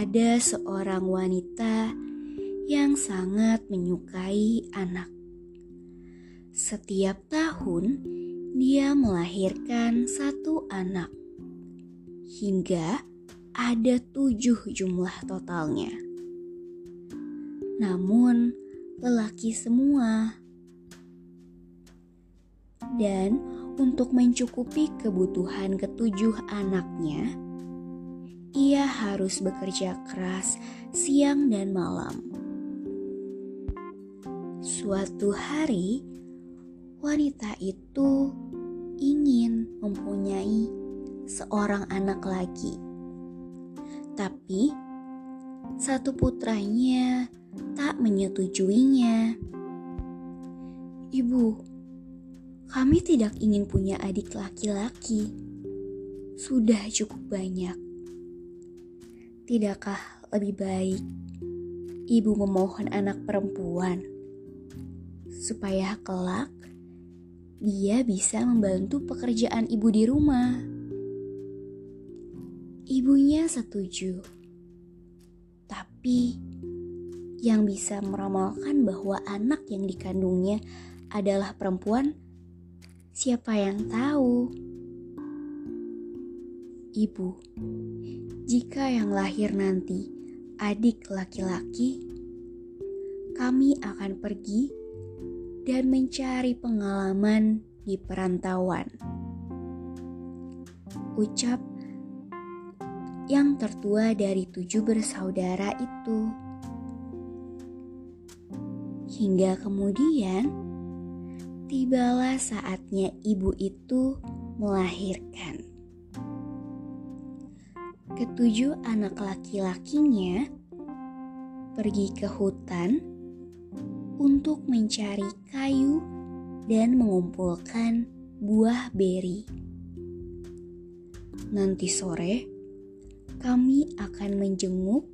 ada seorang wanita yang sangat menyukai anak. Setiap tahun, dia melahirkan satu anak, hingga ada tujuh jumlah totalnya. Namun, lelaki semua. Dan untuk mencukupi kebutuhan ketujuh anaknya, ia harus bekerja keras siang dan malam. Suatu hari, wanita itu ingin mempunyai seorang anak lagi, tapi satu putranya tak menyetujuinya. Ibu, kami tidak ingin punya adik laki-laki. Sudah cukup banyak. Tidakkah lebih baik ibu memohon anak perempuan supaya kelak dia bisa membantu pekerjaan ibu di rumah? Ibunya setuju, tapi yang bisa meramalkan bahwa anak yang dikandungnya adalah perempuan, siapa yang tahu? Ibu, jika yang lahir nanti adik laki-laki, kami akan pergi dan mencari pengalaman di perantauan. Ucap yang tertua dari tujuh bersaudara itu. Hingga kemudian tibalah saatnya ibu itu melahirkan. Ketujuh anak laki-lakinya pergi ke hutan untuk mencari kayu dan mengumpulkan buah beri. Nanti sore, kami akan menjenguk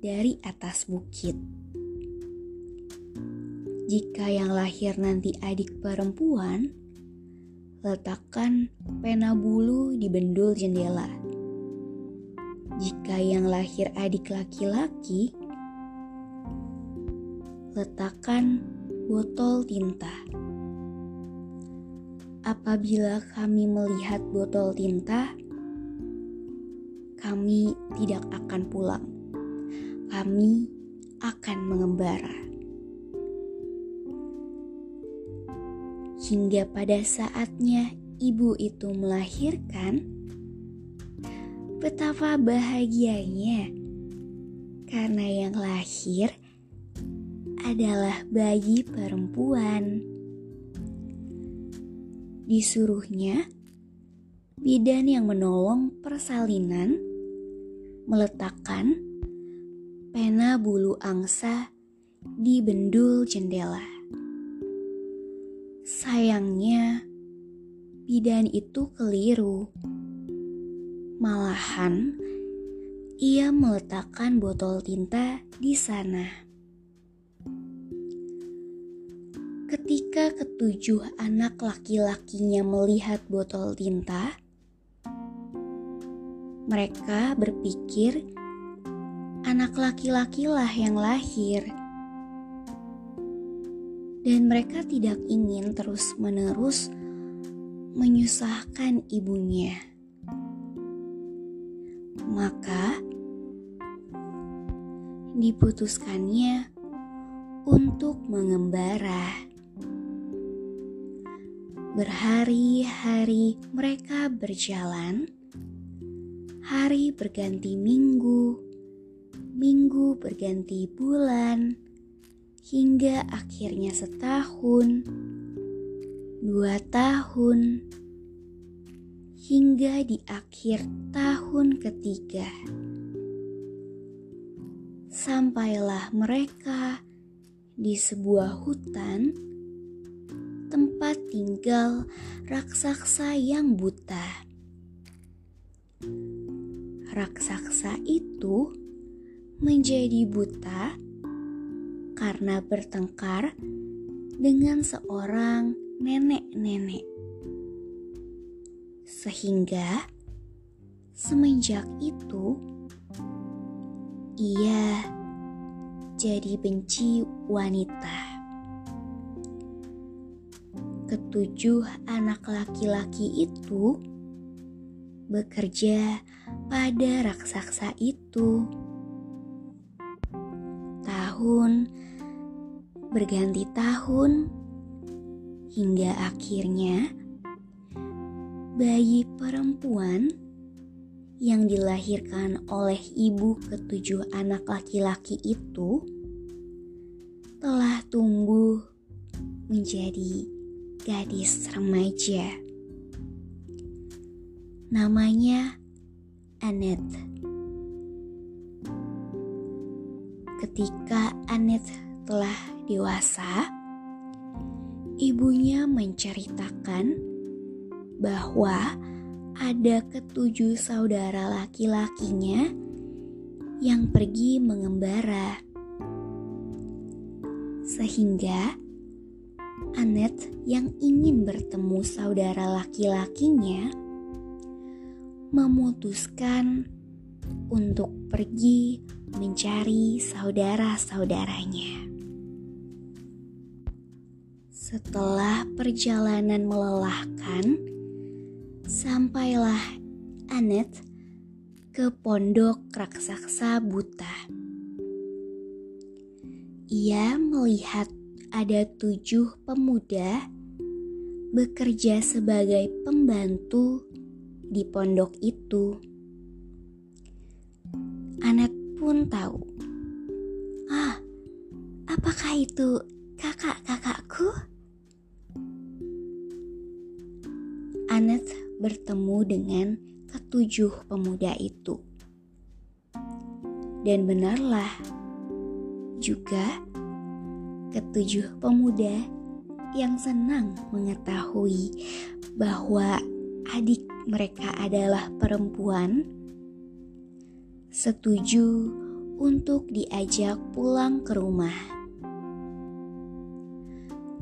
dari atas bukit. Jika yang lahir nanti adik perempuan, letakkan pena bulu di bendul jendela. Jika yang lahir adik laki-laki, letakkan botol tinta. Apabila kami melihat botol tinta, kami tidak akan pulang. Kami akan mengembara. hingga pada saatnya ibu itu melahirkan, betapa bahagianya karena yang lahir adalah bayi perempuan. Disuruhnya, bidan yang menolong persalinan meletakkan pena bulu angsa di bendul jendela. Sayangnya, bidan itu keliru. Malahan, ia meletakkan botol tinta di sana. Ketika ketujuh anak laki-lakinya melihat botol tinta, mereka berpikir anak laki-lakilah yang lahir dan mereka tidak ingin terus-menerus menyusahkan ibunya. Maka diputuskannya untuk mengembara. Berhari-hari mereka berjalan, hari berganti minggu, minggu berganti bulan hingga akhirnya setahun, dua tahun, hingga di akhir tahun ketiga. Sampailah mereka di sebuah hutan tempat tinggal raksasa yang buta. Raksasa itu menjadi buta karena bertengkar dengan seorang nenek-nenek. Sehingga semenjak itu ia jadi benci wanita. Ketujuh anak laki-laki itu bekerja pada raksasa itu. Tahun berganti tahun hingga akhirnya bayi perempuan yang dilahirkan oleh ibu ketujuh anak laki-laki itu telah tumbuh menjadi gadis remaja. Namanya Annette. Ketika Annette telah dewasa, ibunya menceritakan bahwa ada ketujuh saudara laki-lakinya yang pergi mengembara. Sehingga Annette yang ingin bertemu saudara laki-lakinya memutuskan untuk pergi mencari saudara-saudaranya. Setelah perjalanan melelahkan, sampailah Annette ke pondok raksasa buta. Ia melihat ada tujuh pemuda bekerja sebagai pembantu di pondok itu. Anet pun tahu. Ah, apakah itu kakak-kakakku? Bertemu dengan ketujuh pemuda itu. Dan benarlah juga ketujuh pemuda yang senang mengetahui bahwa adik mereka adalah perempuan, setuju untuk diajak pulang ke rumah.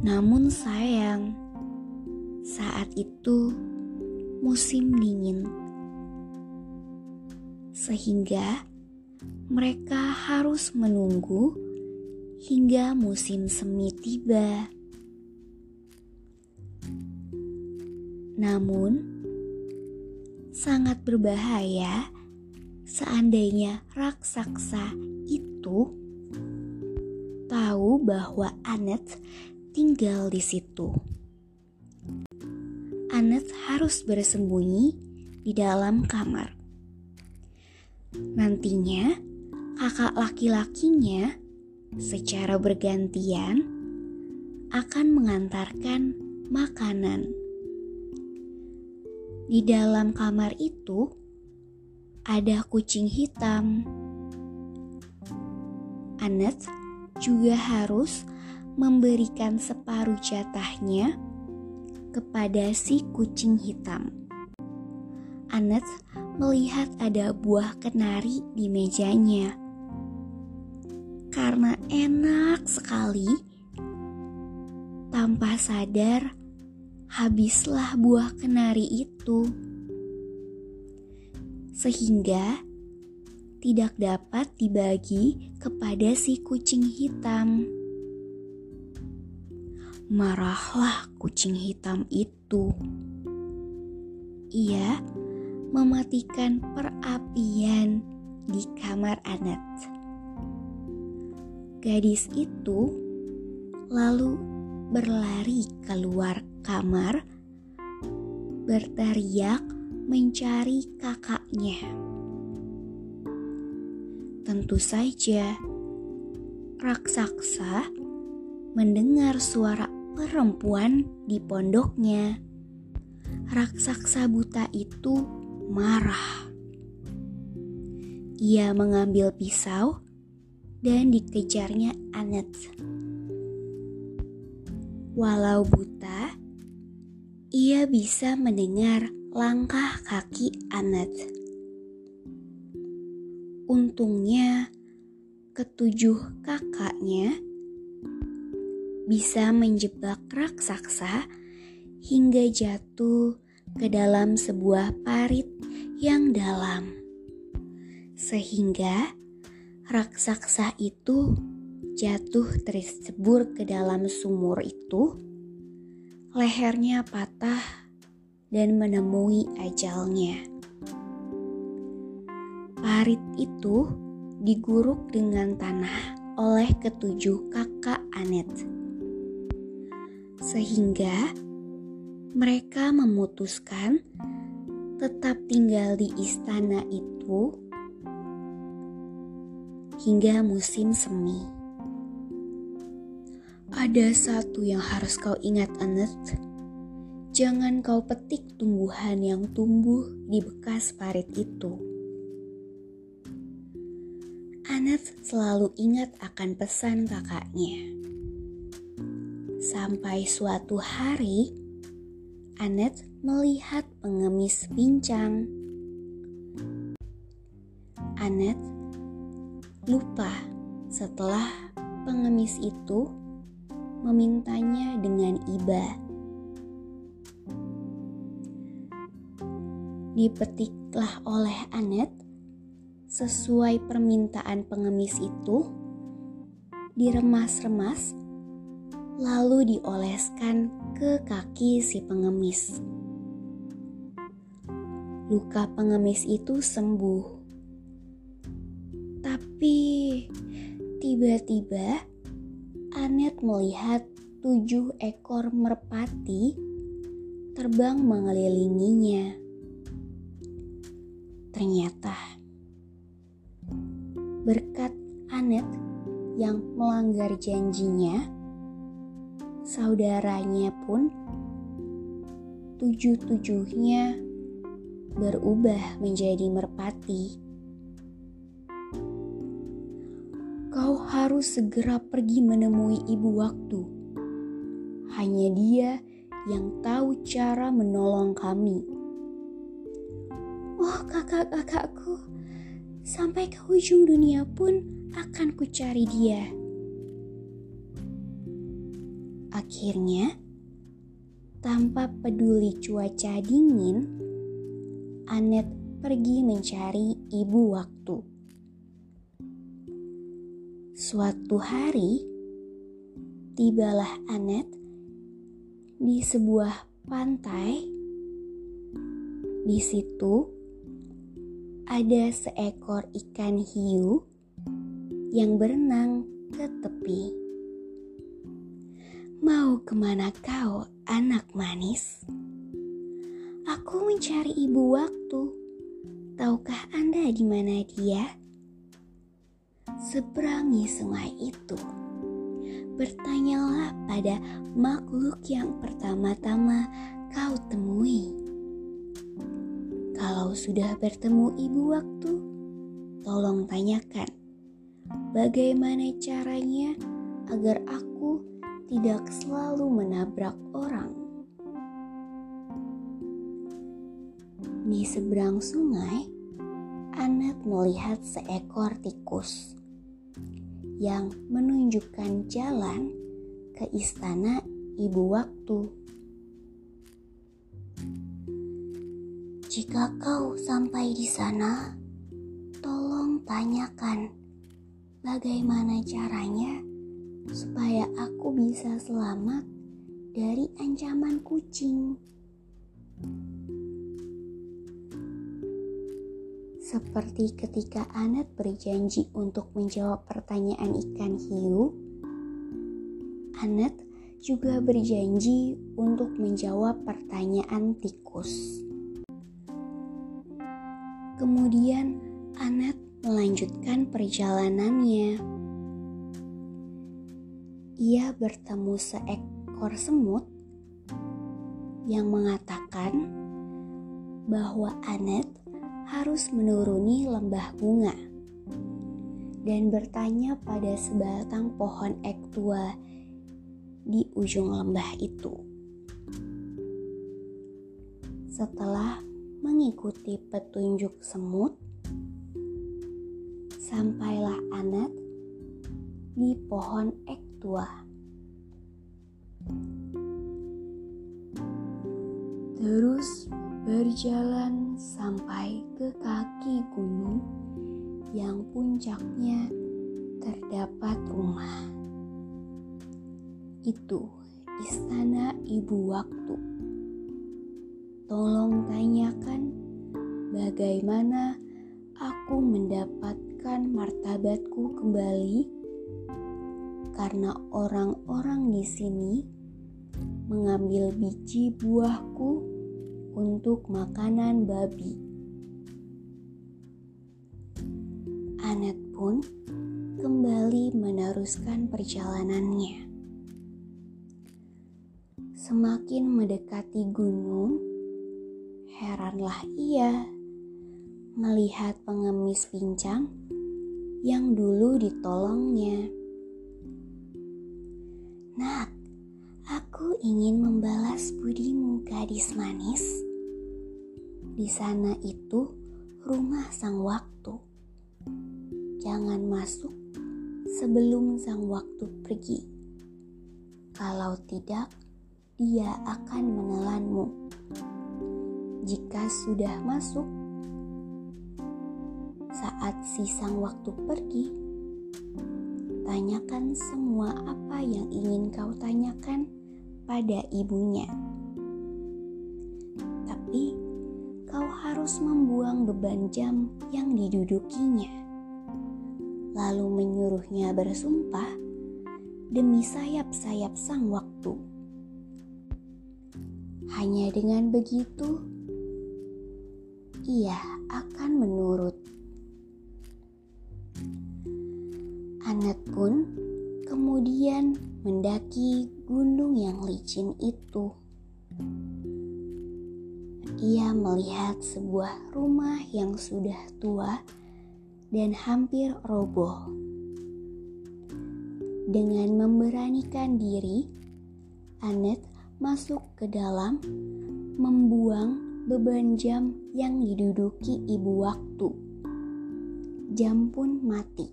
Namun sayang, saat itu musim dingin, sehingga mereka harus menunggu hingga musim semi tiba. Namun, sangat berbahaya seandainya raksasa itu tahu bahwa Annette tinggal di situ. Annette harus bersembunyi di dalam kamar. Nantinya, kakak laki-lakinya secara bergantian akan mengantarkan makanan. Di dalam kamar itu ada kucing hitam. Anet juga harus memberikan separuh jatahnya kepada si kucing hitam. Anet melihat ada buah kenari di mejanya karena enak sekali. Tanpa sadar, habislah buah kenari itu, sehingga tidak dapat dibagi kepada si kucing hitam. Marahlah kucing hitam itu. Ia mematikan perapian di kamar Anet. Gadis itu lalu berlari keluar kamar, berteriak mencari kakaknya. Tentu saja, raksasa mendengar suara perempuan di pondoknya. Raksasa buta itu marah. Ia mengambil pisau dan dikejarnya Anet. Walau buta, ia bisa mendengar langkah kaki Anet. Untungnya, ketujuh kakaknya bisa menjebak raksasa hingga jatuh ke dalam sebuah parit yang dalam, sehingga raksasa itu jatuh tersebur ke dalam sumur itu, lehernya patah dan menemui ajalnya. Parit itu diguruk dengan tanah oleh ketujuh kakak Anet. Sehingga mereka memutuskan tetap tinggal di istana itu hingga musim semi. Ada satu yang harus kau ingat, Anet. Jangan kau petik tumbuhan yang tumbuh di bekas parit itu. Anet selalu ingat akan pesan kakaknya. Sampai suatu hari, Anet melihat pengemis pincang. Anet lupa setelah pengemis itu memintanya dengan iba. Dipetiklah oleh Anet sesuai permintaan pengemis itu, diremas-remas, lalu dioleskan ke kaki si pengemis. Luka pengemis itu sembuh, tapi tiba-tiba Anet melihat tujuh ekor merpati terbang mengelilinginya. Ternyata Berkat Anet yang melanggar janjinya, saudaranya pun tujuh-tujuhnya berubah menjadi merpati. Kau harus segera pergi menemui ibu waktu. Hanya dia yang tahu cara menolong kami. Oh, kakak-kakakku, Sampai ke ujung dunia pun akan kucari dia. Akhirnya, tanpa peduli cuaca dingin, Anet pergi mencari ibu waktu. Suatu hari, tibalah Anet di sebuah pantai. Di situ, ada seekor ikan hiu yang berenang ke tepi. Mau ke mana kau, anak manis? Aku mencari ibu waktu. Tahukah Anda di mana dia? Seberangi sungai itu. Bertanyalah pada makhluk yang pertama-tama kau temui. Kalau sudah bertemu ibu waktu, tolong tanyakan bagaimana caranya agar aku tidak selalu menabrak orang. Di seberang sungai, Anet melihat seekor tikus yang menunjukkan jalan ke istana ibu waktu. Jika kau sampai di sana, tolong tanyakan bagaimana caranya supaya aku bisa selamat dari ancaman kucing. Seperti ketika Anet berjanji untuk menjawab pertanyaan ikan hiu, Anet juga berjanji untuk menjawab pertanyaan tikus. Kemudian Anet melanjutkan perjalanannya. Bertemu seekor semut yang mengatakan bahwa Anet harus menuruni lembah bunga dan bertanya pada sebatang pohon ek tua di ujung lembah itu. Setelah mengikuti petunjuk semut, sampailah Anet di pohon ek tua. Terus berjalan sampai ke kaki gunung yang puncaknya terdapat rumah. Itu istana ibu waktu. Tolong tanyakan bagaimana aku mendapatkan martabatku kembali karena orang-orang di sini mengambil biji buahku untuk makanan babi. Anet pun kembali meneruskan perjalanannya. Semakin mendekati gunung, heranlah ia melihat pengemis pincang yang dulu ditolongnya. Nak, aku ingin membalas budimu gadis manis. Di sana itu rumah sang waktu. Jangan masuk sebelum sang waktu pergi. Kalau tidak, dia akan menelanmu. Jika sudah masuk, saat si sang waktu pergi, tanyakan semua apa yang ingin kau tanyakan pada ibunya. Tapi kau harus membuang beban jam yang didudukinya, lalu menyuruhnya bersumpah demi sayap-sayap sang waktu hanya dengan begitu, ia akan menurut. Anet pun kemudian mendaki gunung yang licin itu. Ia melihat sebuah rumah yang sudah tua dan hampir roboh. Dengan memberanikan diri, Anet masuk ke dalam, membuang beban jam yang diduduki ibu waktu. Jam pun mati.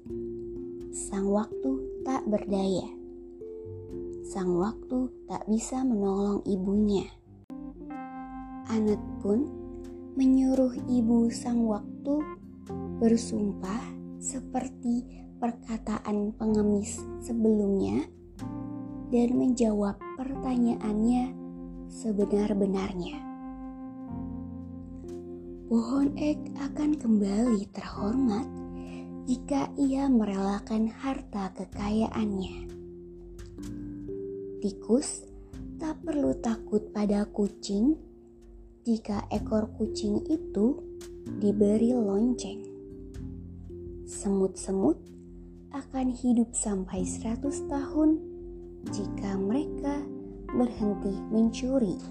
Sang waktu tak berdaya. Sang waktu tak bisa menolong ibunya. Anet pun menyuruh ibu sang waktu bersumpah seperti perkataan pengemis sebelumnya dan menjawab pertanyaannya sebenar-benarnya. Pohon ek akan kembali terhormat jika ia merelakan harta kekayaannya. Tikus tak perlu takut pada kucing jika ekor kucing itu diberi lonceng. Semut-semut akan hidup sampai 100 tahun jika mereka berhenti mencuri.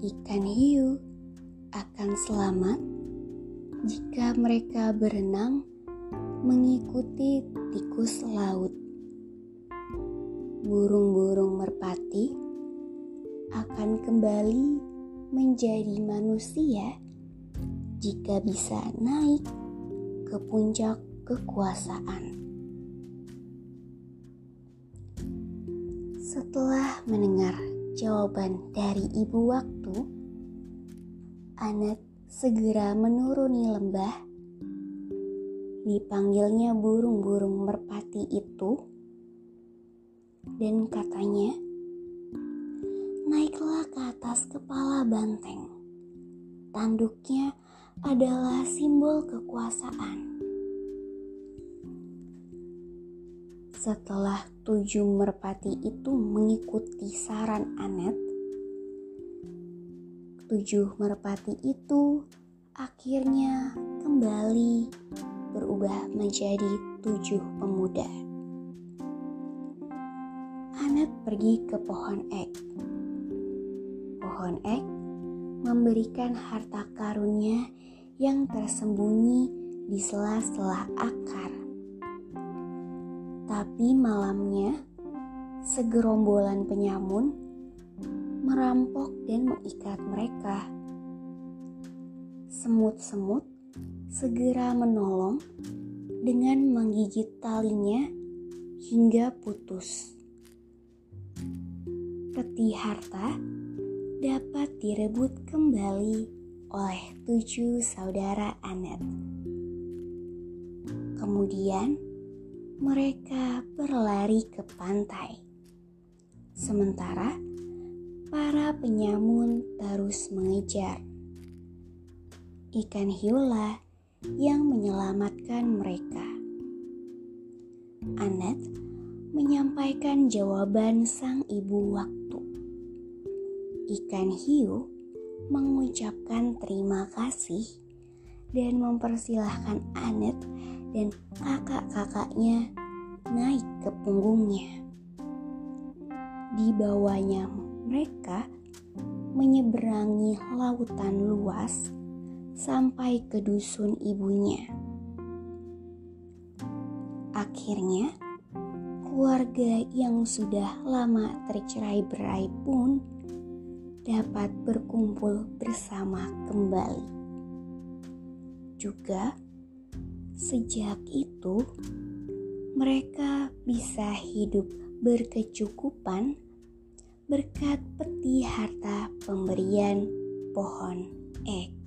Ikan hiu akan selamat jika mereka berenang mengikuti tikus laut. Burung-burung merpati akan kembali menjadi manusia jika bisa naik ke puncak kekuasaan. Setelah mendengar jawaban dari ibu waktu, Anet segera menuruni lembah. Dipanggilnya burung-burung merpati itu, dan katanya, "Naiklah ke atas kepala banteng. Tanduknya adalah simbol kekuasaan." Setelah tujuh merpati itu mengikuti saran Anet, tujuh merpati itu akhirnya kembali berubah menjadi tujuh pemuda. Anet pergi ke pohon ek. Pohon ek memberikan harta karunnya yang tersembunyi di sela-sela akar. Tapi malamnya, segerombolan penyamun merampok dan mengikat mereka. Semut-semut segera menolong dengan menggigit talinya hingga putus. Peti harta dapat direbut kembali oleh tujuh saudara Anet. Kemudian mereka berlari ke pantai. Sementara para penyamun terus mengejar. Ikan hiulah yang menyelamatkan mereka. Anet menyampaikan jawaban sang ibu waktu. Ikan hiu mengucapkan terima kasih dan mempersilahkan Anet dan kakak-kakaknya naik ke punggungnya. Di bawahnya mereka menyeberangi lautan luas sampai ke dusun ibunya. Akhirnya, keluarga yang sudah lama tercerai berai pun dapat berkumpul bersama kembali. Juga, Sejak itu, mereka bisa hidup berkecukupan berkat peti harta pemberian pohon ek.